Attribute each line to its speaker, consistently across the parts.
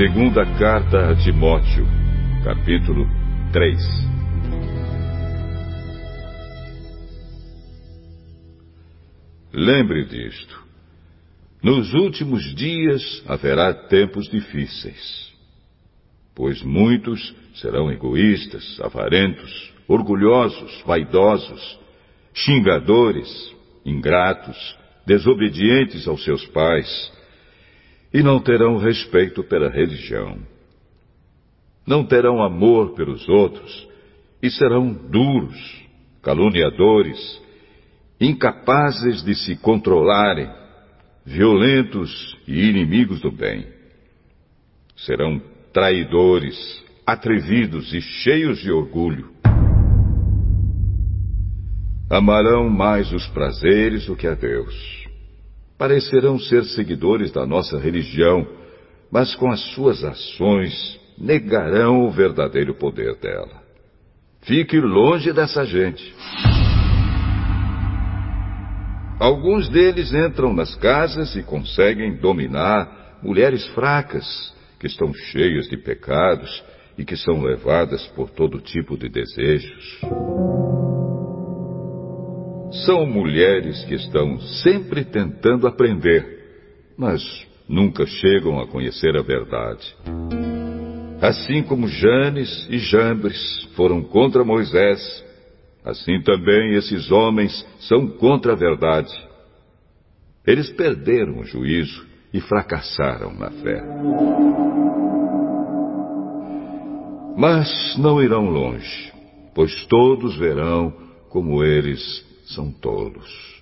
Speaker 1: Segunda carta a Timóteo, capítulo 3. Lembre disto. Nos últimos dias haverá tempos difíceis, pois muitos serão egoístas, avarentos, orgulhosos, vaidosos, xingadores, ingratos, desobedientes aos seus pais, e não terão respeito pela religião. Não terão amor pelos outros e serão duros, caluniadores, incapazes de se controlarem, violentos e inimigos do bem. Serão traidores, atrevidos e cheios de orgulho. Amarão mais os prazeres do que a Deus. Parecerão ser seguidores da nossa religião, mas com as suas ações negarão o verdadeiro poder dela. Fique longe dessa gente. Alguns deles entram nas casas e conseguem dominar mulheres fracas, que estão cheias de pecados e que são levadas por todo tipo de desejos. São mulheres que estão sempre tentando aprender, mas nunca chegam a conhecer a verdade. Assim como Janes e Jambres foram contra Moisés, assim também esses homens são contra a verdade. Eles perderam o juízo e fracassaram na fé. Mas não irão longe, pois todos verão como eles são tolos.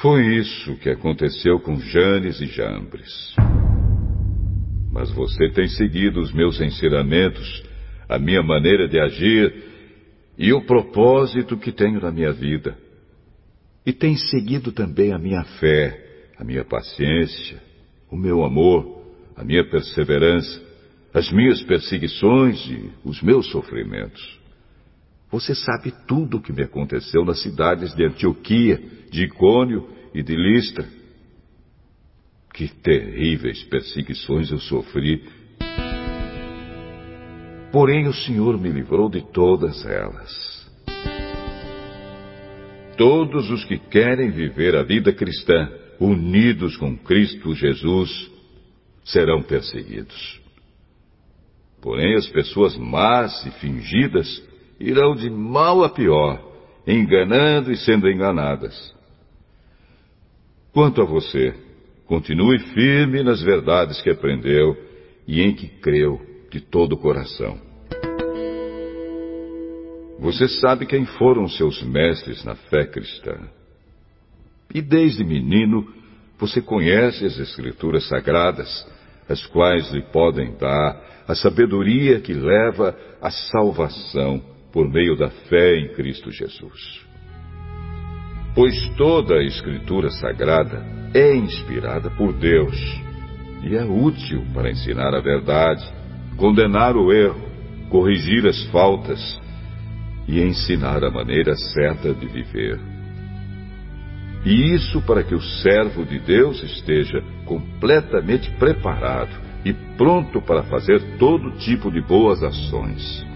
Speaker 1: Foi isso que aconteceu com Janes e Jambres. Mas você tem seguido os meus ensinamentos, a minha maneira de agir e o propósito que tenho na minha vida. E tem seguido também a minha fé, a minha paciência, o meu amor, a minha perseverança, as minhas perseguições e os meus sofrimentos. Você sabe tudo o que me aconteceu nas cidades de Antioquia, de Icônio e de Listra. Que terríveis perseguições eu sofri. Porém, o Senhor me livrou de todas elas. Todos os que querem viver a vida cristã unidos com Cristo Jesus serão perseguidos. Porém, as pessoas más e fingidas irão de mal a pior, enganando e sendo enganadas. Quanto a você, continue firme nas verdades que aprendeu e em que creu de todo o coração. Você sabe quem foram seus mestres na fé cristã. E desde menino, você conhece as Escrituras Sagradas, as quais lhe podem dar a sabedoria que leva à salvação por meio da fé em Cristo Jesus. Pois toda a Escritura Sagrada é inspirada por Deus e é útil para ensinar a verdade, condenar o erro, corrigir as faltas e ensinar a maneira certa de viver. E isso para que o servo de Deus esteja completamente preparado e pronto para fazer todo tipo de boas ações.